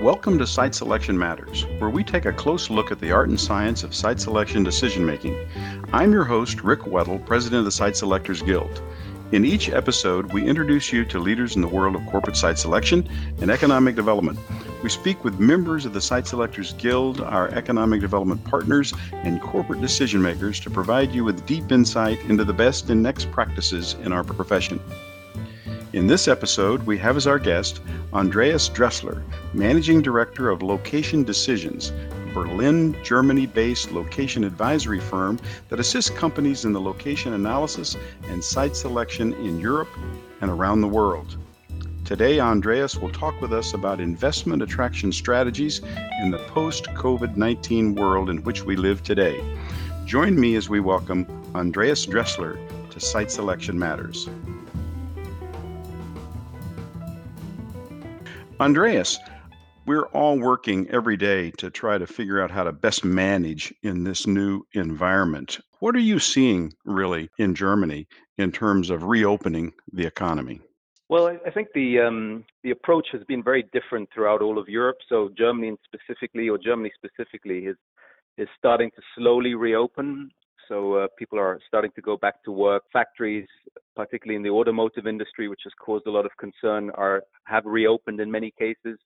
Welcome to Site Selection Matters, where we take a close look at the art and science of site selection decision making. I'm your host, Rick Weddle, President of the Site Selectors Guild. In each episode, we introduce you to leaders in the world of corporate site selection and economic development. We speak with members of the Site Selectors Guild, our economic development partners, and corporate decision makers to provide you with deep insight into the best and next practices in our profession. In this episode, we have as our guest Andreas Dressler, Managing Director of Location Decisions, a Berlin, Germany based location advisory firm that assists companies in the location analysis and site selection in Europe and around the world. Today, Andreas will talk with us about investment attraction strategies in the post COVID 19 world in which we live today. Join me as we welcome Andreas Dressler to Site Selection Matters. Andreas, we're all working every day to try to figure out how to best manage in this new environment. What are you seeing really in Germany in terms of reopening the economy? Well, I think the um, the approach has been very different throughout all of Europe. So Germany specifically, or Germany specifically, is is starting to slowly reopen. So uh, people are starting to go back to work. Factories, particularly in the automotive industry, which has caused a lot of concern, are have reopened in many cases.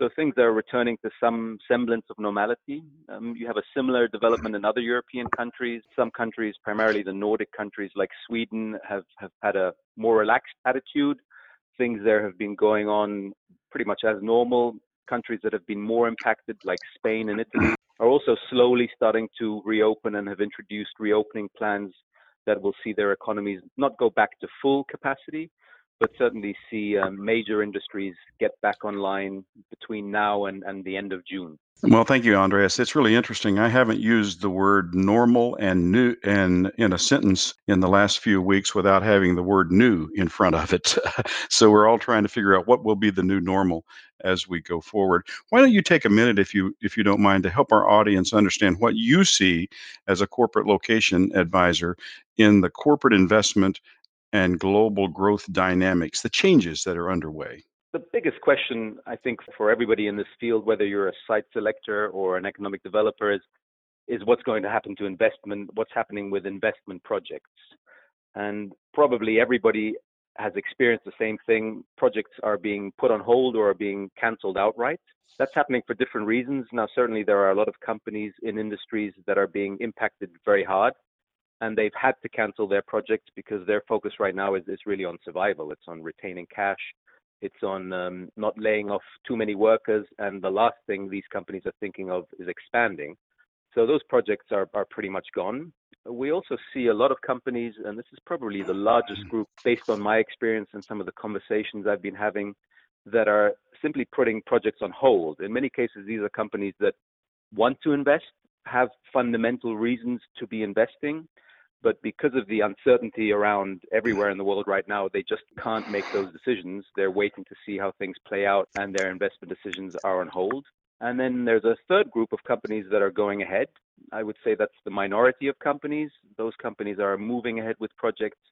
So things are returning to some semblance of normality. Um, you have a similar development in other European countries. Some countries, primarily the Nordic countries like Sweden, have, have had a more relaxed attitude. Things there have been going on pretty much as normal. Countries that have been more impacted, like Spain and Italy, are also slowly starting to reopen and have introduced reopening plans that will see their economies not go back to full capacity, but certainly see um, major industries get back online between now and, and the end of June. Well, thank you, Andreas. It's really interesting. I haven't used the word normal and new and in a sentence in the last few weeks without having the word new in front of it. so we're all trying to figure out what will be the new normal as we go forward. Why don't you take a minute if you if you don't mind to help our audience understand what you see as a corporate location advisor in the corporate investment and global growth dynamics, the changes that are underway? The biggest question, I think, for everybody in this field, whether you're a site selector or an economic developer, is, is what's going to happen to investment, what's happening with investment projects. And probably everybody has experienced the same thing. Projects are being put on hold or are being canceled outright. That's happening for different reasons. Now, certainly, there are a lot of companies in industries that are being impacted very hard and they've had to cancel their projects because their focus right now is, is really on survival. It's on retaining cash. It's on um, not laying off too many workers. And the last thing these companies are thinking of is expanding. So those projects are, are pretty much gone. We also see a lot of companies, and this is probably the largest group based on my experience and some of the conversations I've been having, that are simply putting projects on hold. In many cases, these are companies that want to invest, have fundamental reasons to be investing, but because of the uncertainty around everywhere in the world right now, they just can't make those decisions. They're waiting to see how things play out, and their investment decisions are on hold. And then there's a third group of companies that are going ahead. I would say that's the minority of companies. Those companies are moving ahead with projects,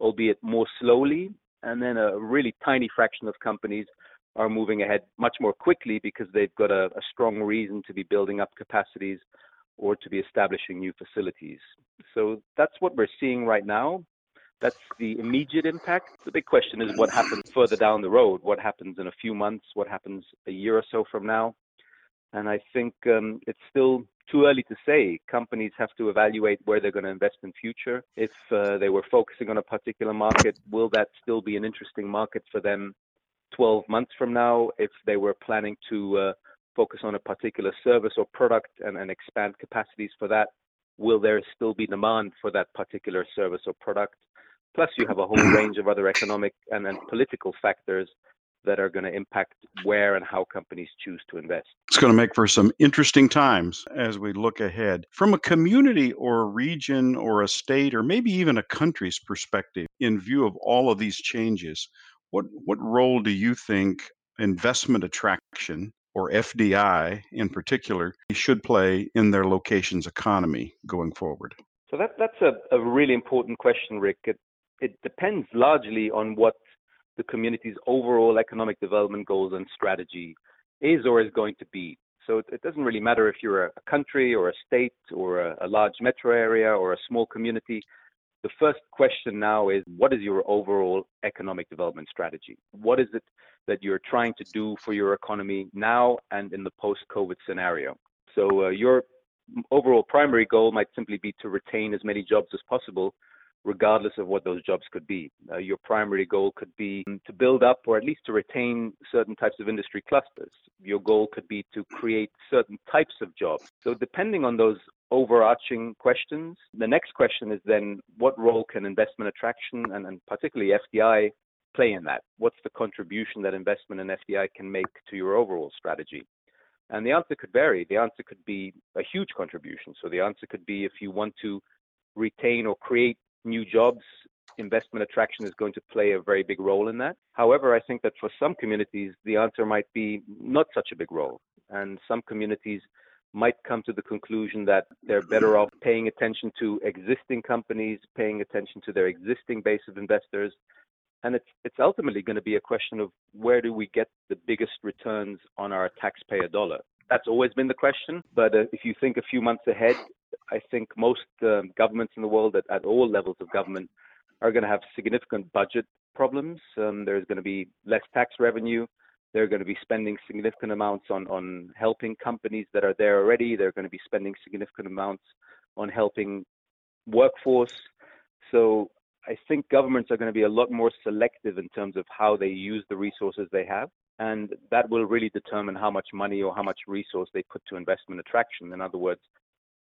albeit more slowly. And then a really tiny fraction of companies are moving ahead much more quickly because they've got a, a strong reason to be building up capacities or to be establishing new facilities. So that's what we're seeing right now. That's the immediate impact. The big question is what happens further down the road? What happens in a few months? What happens a year or so from now? And I think um, it's still too early to say. Companies have to evaluate where they're going to invest in future. If uh, they were focusing on a particular market, will that still be an interesting market for them 12 months from now? If they were planning to uh, focus on a particular service or product and, and expand capacities for that, will there still be demand for that particular service or product? Plus, you have a whole range of other economic and, political factors that are going to impact where and how companies choose to invest. It's going to make for some interesting times as we look ahead. From a community or a region or a state or maybe even a country's perspective, in view of all of these changes, what, what role do you think investment attraction or FDI in particular, should play in their location's economy going forward? So that, that's a, a really important question, Rick. It, it depends largely on what the community's overall economic development goals and strategy is or is going to be. So it, it doesn't really matter if you're a, country or a state or a, a large metro area or a small community. The first question now is what is your overall economic development strategy? What is it that you're trying to do for your economy now and in the post COVID scenario? So, uh, your overall primary goal might simply be to retain as many jobs as possible regardless of what those jobs could be. Uh, your primary goal could be to build up or at least to retain certain types of industry clusters. Your goal could be to create certain types of jobs. So, depending on those overarching questions, the next question is then what role can investment attraction and, and particularly FDI play in that? What's the contribution that investment in FDI can make to your overall strategy? And the answer could vary. The answer could be a huge contribution. So the answer could be if you want to retain or create new jobs, investment attraction is going to play a very big role in that. However, I think that for some communities, the answer might be not such a big role. And some communities might come to the conclusion that they're better off paying attention to existing companies, paying attention to their existing base of investors. And it's, it's ultimately going to be a question of where do we get the biggest returns on our taxpayer dollar? That's always been the question. But uh, if you think a few months ahead, I think most uh, governments in the world at, at all levels of government are going to have significant budget problems. Um, there's going to be less tax revenue. They're going to be spending significant amounts on, on helping companies that are there already. They're going to be spending significant amounts on helping workforce. So I think governments are going to be a lot more selective in terms of how they use the resources they have. And that will really determine how much money or how much resource they put to investment attraction. In other words,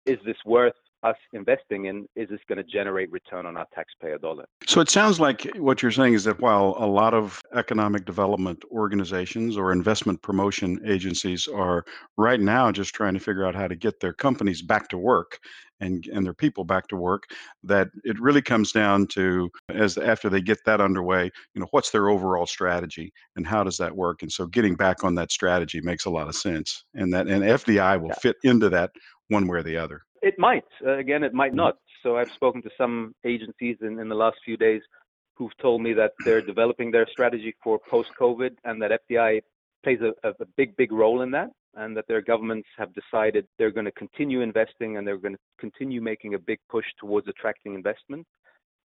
is this worth us investing in is this going to generate return on our taxpayer dollar? So it sounds like what you're saying is that while a lot of economic development organizations or investment promotion agencies are right now just trying to figure out how to get their companies back to work and and their people back to work that it really comes down to as after they get that underway you know what's their overall strategy and how does that work and so getting back on that strategy makes a lot of sense and that and FDI will yeah. fit into that one way or the other it might. Uh, again, it might mm-hmm. not. So I've spoken to some agencies in, in the last few days who've told me that they're developing their strategy for post-COVID and that FDI plays a, a big, big role in that and that their governments have decided they're going to continue investing and they're going to continue making a big push towards attracting investment.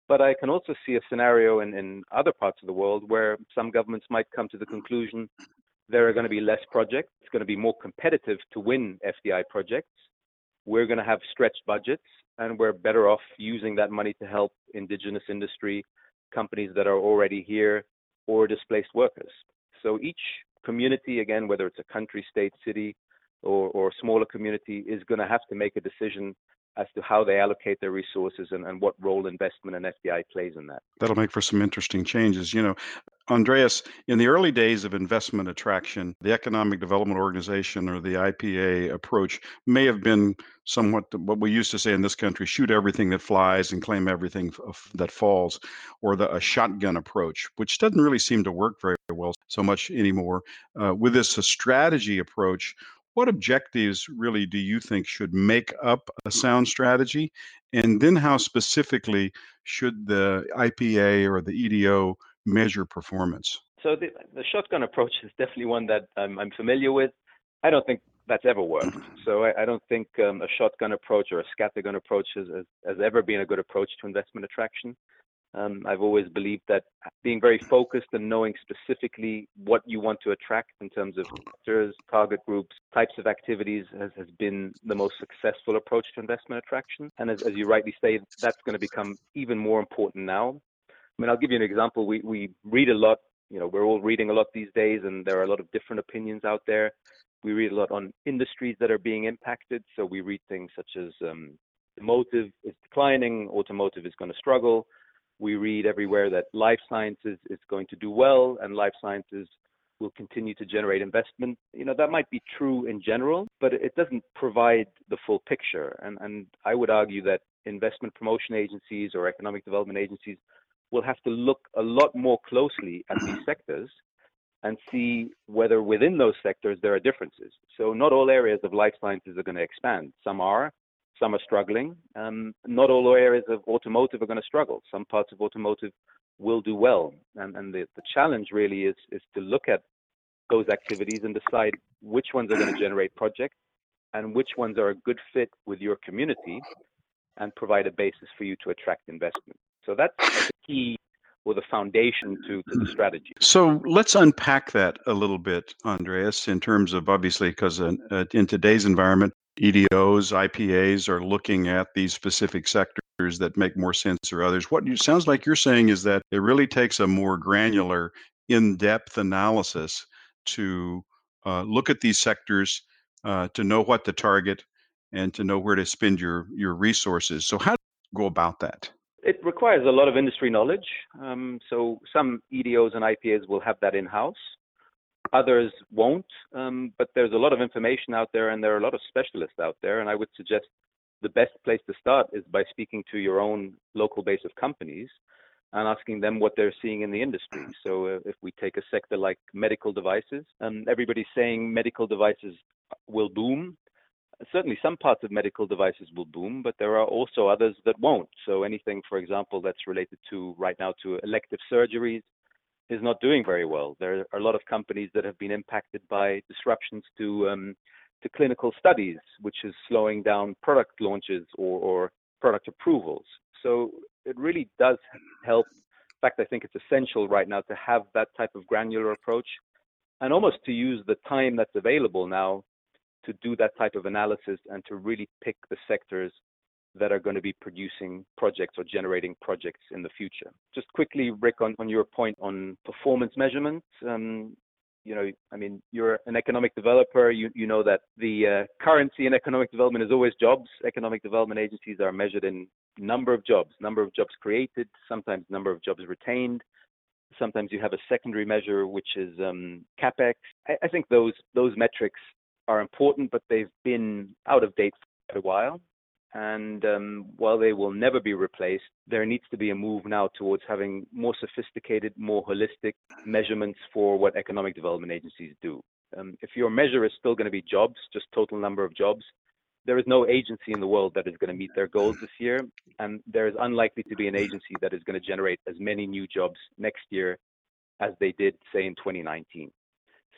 But I can also see a scenario in, in other parts of the world where some governments might come to the conclusion there are going to be less projects. It's going to be more competitive to win FDI projects we're going to have stretched budgets and we're better off using that money to help indigenous industry companies that are already here or displaced workers. So each community, again, whether it's a country, state, city, or, or smaller community, is going to have to make a decision as to how they allocate their resources and, and what role investment and FDI plays in that. That'll make for some interesting changes. You know, Andreas, in the early days of investment attraction, the Economic Development Organization or the IPA approach may have been somewhat what we used to say in this country shoot everything that flies and claim everything that falls, or the a shotgun approach, which doesn't really seem to work very well so much anymore. Uh, with this a strategy approach, what objectives really do you think should make up a sound strategy? And then how specifically should the IPA or the EDO measure performance? So the, the shotgun approach is definitely one that I'm, I'm, familiar with. I don't think that's ever worked. So I, I don't think um, a shotgun approach or a scattergun approach has, has, has, ever been a good approach to investment attraction. Um, I've always believed that being very focused and knowing specifically what you want to attract in terms of sectors, target groups, types of activities has, has been the most successful approach to investment attraction. And as, as you rightly say, that's going to become even more important now. I mean, I'll give you an example. We, we read a lot, you know, we're all reading a lot these days, and there are a lot of different opinions out there. We read a lot on industries that are being impacted. So we read things such as um, automotive is declining, automotive is going to struggle we read everywhere that life sciences is going to do well and life sciences will continue to generate investment. You know, that might be true in general, but it doesn't provide the full picture. And, and I would argue that investment promotion agencies or economic development agencies will have to look a lot more closely at these sectors and see whether within those sectors there are differences. So not all areas of life sciences are going to expand. Some are, some are struggling. Um, not all areas of automotive are going to struggle. Some parts of automotive will do well. And, and the, the challenge really is, is to look at those activities and decide which ones are going to generate projects and which ones are a good fit with your community and provide a basis for you to attract investment. So that's the key or the foundation to, to the strategy. So let's unpack that a little bit, Andreas, in terms of obviously, because in, uh, in today's environment, EDOs, IPAs are looking at these specific sectors that make more sense or others. What you sounds like you're saying is that it really takes a more granular, in-depth analysis to uh, look at these sectors, uh, to know what to target, and to know where to spend your your resources. So how do you go about that? It requires a lot of industry knowledge. Um, so some EDOs and IPAs will have that in house. Others won't, um, but there's a lot of information out there, and there are a lot of specialists out there. And I would suggest the best place to start is by speaking to your own local base of companies and asking them what they're seeing in the industry. So uh, if we take a sector like medical devices, um, everybody's saying medical devices will boom. Certainly, some parts of medical devices will boom, but there are also others that won't. So anything, for example, that's related to right now to elective surgeries is not doing very well. There are a lot of companies that have been impacted by disruptions to um, to clinical studies, which is slowing down product launches or, or product approvals. So it really does help. In fact, I think it's essential right now to have that type of granular approach and almost to use the time that's available now to do that type of analysis and to really pick the sectors that are going to be producing projects or generating projects in the future. Just quickly, Rick, on, on your point on performance measurement, um, you know, I mean, you're an economic developer. You you know that the uh, currency in economic development is always jobs. Economic development agencies are measured in number of jobs, number of jobs created, sometimes number of jobs retained. Sometimes you have a secondary measure, which is um, capex. I, I think those those metrics are important, but they've been out of date for a while. And um, while they will never be replaced, there needs to be a move now towards having more sophisticated, more holistic measurements for what economic development agencies do. Um, if your measure is still going to be jobs, just total number of jobs, there is no agency in the world that is going to meet their goals this year, and there is unlikely to be an agency that is going to generate as many new jobs next year as they did, say, in 2019.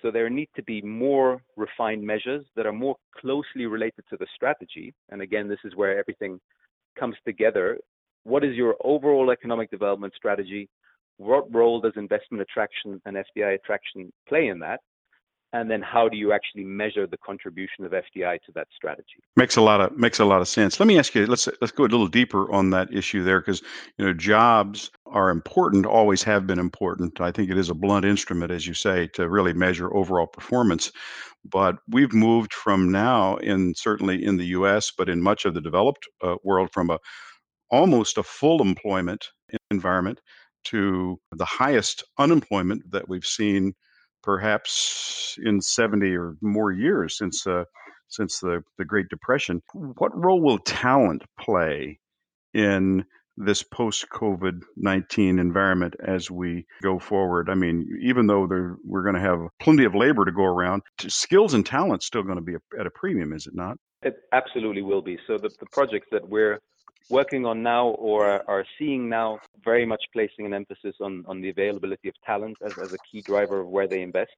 So there need to be more refined measures that are more closely related to the strategy. And again, this is where everything comes together. What is your overall economic development strategy? What role does investment attraction and FDI attraction play in that? And then how do you actually measure the contribution of FDI to that strategy? Makes a lot of makes a lot of sense. Let me ask you. Let's let's go a little deeper on that issue there, because you know jobs are important, always have been important. I think it is a blunt instrument, as you say, to really measure overall performance. But we've moved from now, in certainly in the U.S., but in much of the developed uh, world, from a almost a full employment environment to the highest unemployment that we've seen perhaps in 70 or more years since uh, since the, the Great Depression. What role will talent play in this post COVID 19 environment as we go forward? I mean, even though we're going to have plenty of labor to go around, skills and talent still going to be at a premium, is it not? It absolutely will be. So, the, the projects that we're working on now or are seeing now very much placing an emphasis on, on the availability of talent as, as a key driver of where they invest.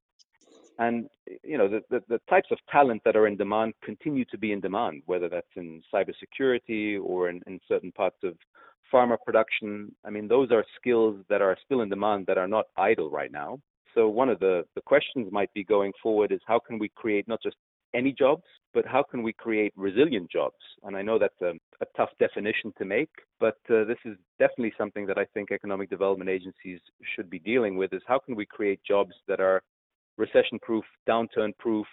And you know the, the, the, types of talent that are in demand continue to be in demand, whether that's in cybersecurity or in, in certain parts of pharma production. I mean, those are skills that are still in demand that are not idle right now. So one of the, the questions might be going forward is how can we create not just any jobs, but how can we create resilient jobs? And I know that's a, a tough definition to make, but uh, this is definitely something that I think economic development agencies should be dealing with is how can we create jobs that are recession proof, downturn proof,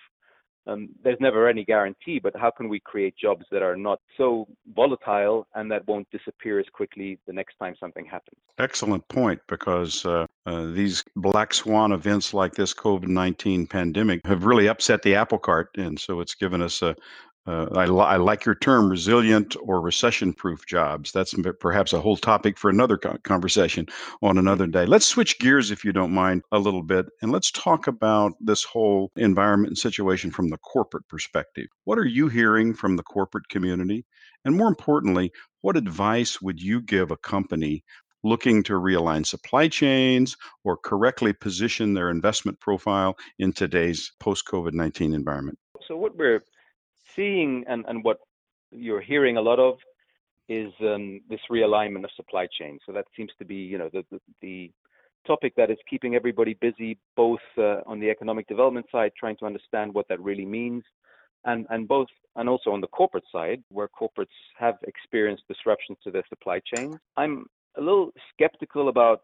um, there's never any guarantee, but how can we create jobs that are not so volatile and that won't disappear as quickly the next time something happens? Excellent point, because uh, uh, these black swan events like this COVID 19 pandemic have really upset the apple cart. And so it's given us a, uh, I, li- I, like your term, resilient or recession-proof jobs. That's perhaps a whole topic for another co- conversation on another day. Let's switch gears, if you don't mind, a little bit, and let's talk about this whole environment and situation from the corporate perspective. What are you hearing from the corporate community? And more importantly, what advice would you give a company looking to realign supply chains or correctly position their investment profile in today's post COVID 19 environment? So, what we're seeing and, what you're hearing a lot of is um, this realignment of supply chain. So, that seems to be, you know, the, topic that is keeping everybody busy, both uh, on the economic development side, trying to understand what that really means, and, and both and also on the corporate side, where corporates have experienced disruptions to their supply chains. I'm a little skeptical about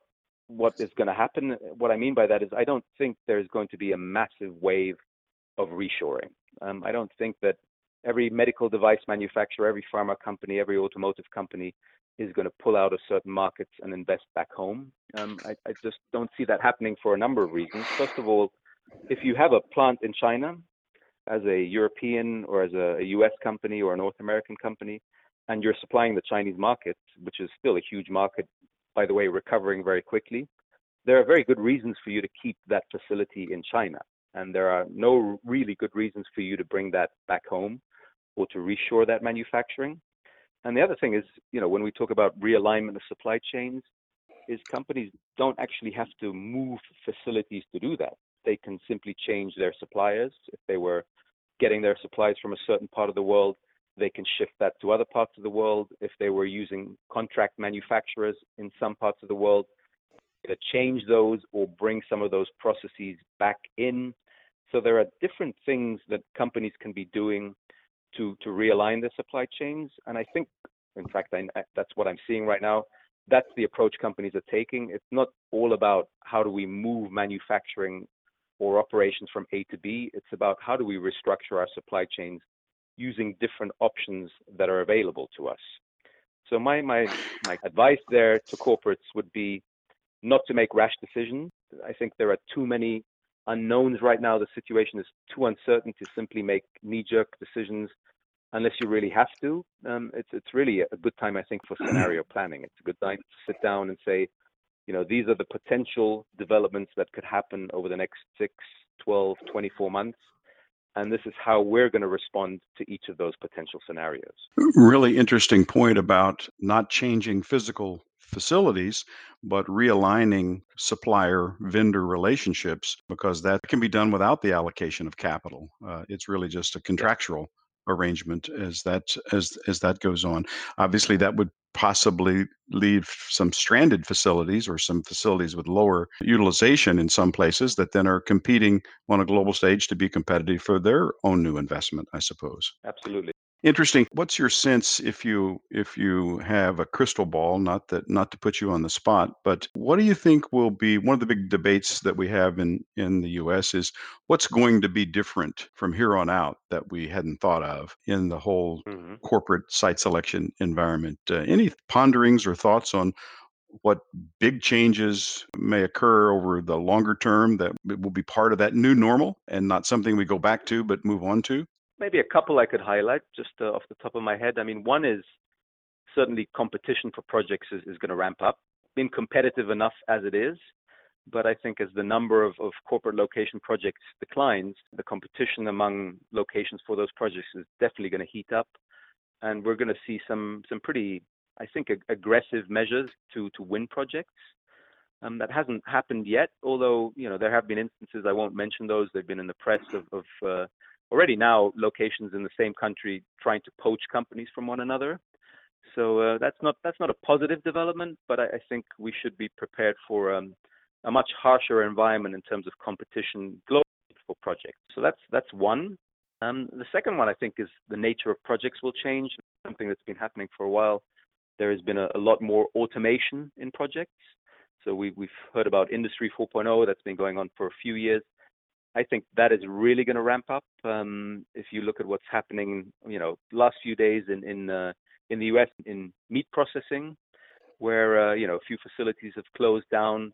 what is going to happen. What I mean by that is I don't think there's going to be a massive wave of reshoring. Um, I don't think that every medical device manufacturer, every pharma company, every automotive company is going to pull out of certain markets and invest back home. Um, I, I, just don't see that happening for a number of reasons. First of all, if you have a plant in China as a European or as a, a US company or a North American company, and you're supplying the Chinese market, which is still a huge market, by the way, recovering very quickly, there are very good reasons for you to keep that facility in China. And there are no really good reasons for you to bring that back home or to reshore that manufacturing. And the other thing is, you know, when we talk about realignment of supply chains, is companies don't actually have to move facilities to do that. They can simply change their suppliers. If they were getting their supplies from a certain part of the world, they can shift that to other parts of the world. If they were using contract manufacturers in some parts of the world, to change those or bring some of those processes back in. So there are different things that companies can be doing to to realign their supply chains. And I think, in fact, I, that's what I'm seeing right now. That's the approach companies are taking. It's not all about how do we move manufacturing or operations from A to B. It's about how do we restructure our supply chains using different options that are available to us. So my my my advice there to corporates would be not to make rash decisions. I think there are too many unknowns right now. The situation is too uncertain to simply make knee-jerk decisions unless you really have to. Um, it's it's really a good time, I think, for scenario planning. It's a good time to sit down and say, you know, these are the potential developments that could happen over the next 6, 12, 24 months and this is how we're going to respond to each of those potential scenarios. Really interesting point about not changing physical facilities, but realigning supplier vendor relationships because that can be done without the allocation of capital. Uh, it's really just a contractual arrangement as that as as that goes on. Obviously, that would possibly leave some stranded facilities or some facilities with lower utilization in some places that then are competing on a global stage to be competitive for their own new investment. I suppose. Absolutely. Interesting. What's your sense if you if you have a crystal ball, not that not to put you on the spot, but what do you think will be one of the big debates that we have in in the US is what's going to be different from here on out that we hadn't thought of in the whole mm-hmm. corporate site selection environment. Uh, any ponderings or thoughts on what big changes may occur over the longer term that will be part of that new normal and not something we go back to but move on to? Maybe a couple I could highlight just uh, off the top of my head. I mean, one is certainly competition for projects is, is going to ramp up. Been competitive enough as it is, but I think as the number of, of corporate location projects declines, the competition among locations for those projects is definitely going to heat up, and we're going to see some some pretty, I think, ag- aggressive measures to to win projects. Um, that hasn't happened yet, although you know there have been instances. I won't mention those. They've been in the press of, of uh, already now locations in the same country trying to poach companies from one another. So uh, that's not that's not a positive development, but I, I think we should be prepared for um, a much harsher environment in terms of competition globally for projects. So that's that's one. Um, the second one I think is the nature of projects will change. Something that's been happening for a while. There has been a, a lot more automation in projects. So we, we've heard about Industry 4.0 that's been going on for a few years. I think that is really going to ramp up. Um, if you look at what's happening, you know, last few days in in uh, in the U.S. in meat processing, where uh, you know a few facilities have closed down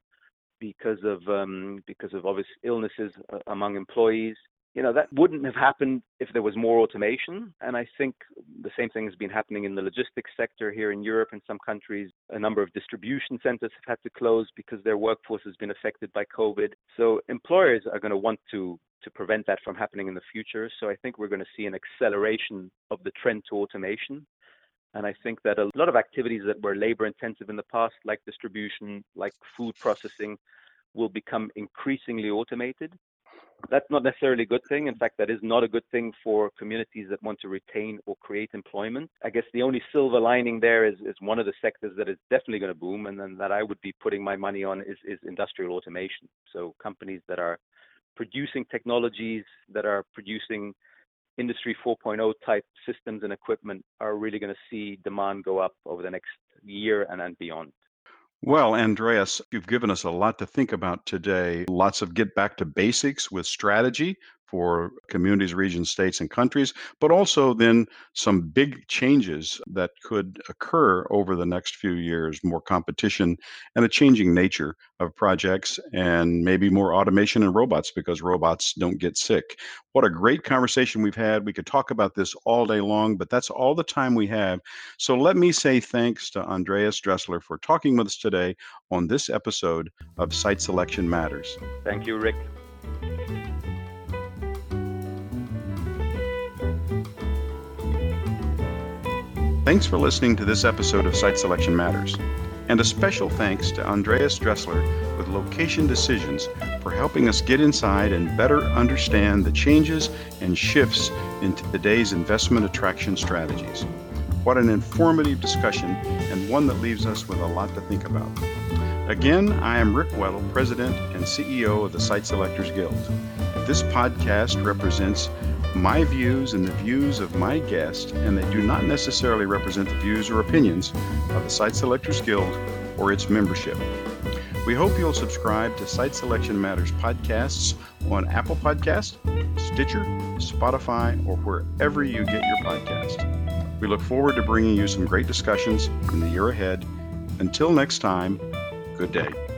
because of um, because of obvious illnesses uh, among employees you know, that wouldn't have happened if there was more automation. And I think the same thing has been happening in the logistics sector here in Europe and some countries. A number of distribution centers have had to close because their workforce has been affected by COVID. So employers are going to want to to prevent that from happening in the future. So I think we're going to see an acceleration of the trend to automation. And I think that a lot of activities that were labor intensive in the past, like distribution, like food processing, will become increasingly automated. That's not necessarily a good thing. In fact, that is not a good thing for communities that want to retain or create employment. I guess the only silver lining there is, is one of the sectors that is definitely going to boom, and then that I would be putting my money on is, is industrial automation. So companies that are producing technologies that are producing industry 4.0 type systems and equipment are really going to see demand go up over the next year and then beyond. Well, Andreas, you've given us a lot to think about today. Lots of get back to basics with strategy for communities, regions, states, and countries, but also then some big changes that could occur over the next few years more competition and a changing nature of projects, and maybe more automation and robots because robots don't get sick. What a great conversation we've had. We could talk about this all day long, but that's all the time we have. So let me say thanks to Andreas Dressler for talking with us today on this episode of Site Selection Matters. Thank you, Rick. Thanks for listening to this episode of Site Selection Matters. And a special thanks to Andreas Dressler with Location Decisions for helping us get inside and better understand the changes and shifts in today's investment attraction strategies. What an informative discussion and one that leaves us with a lot to think about. Again, I am Rick Weddle, President and CEO of the Site Selectors Guild. This podcast represents my views and the views of my guest, and they do not necessarily represent the views or opinions of the Site Selectors Guild or its membership. We hope you'll subscribe to Site Selection Matters podcasts on Apple Podcast, Stitcher, Spotify, or wherever you get your podcast. We look forward to bringing you some great discussions in the year ahead. Until next time, good day.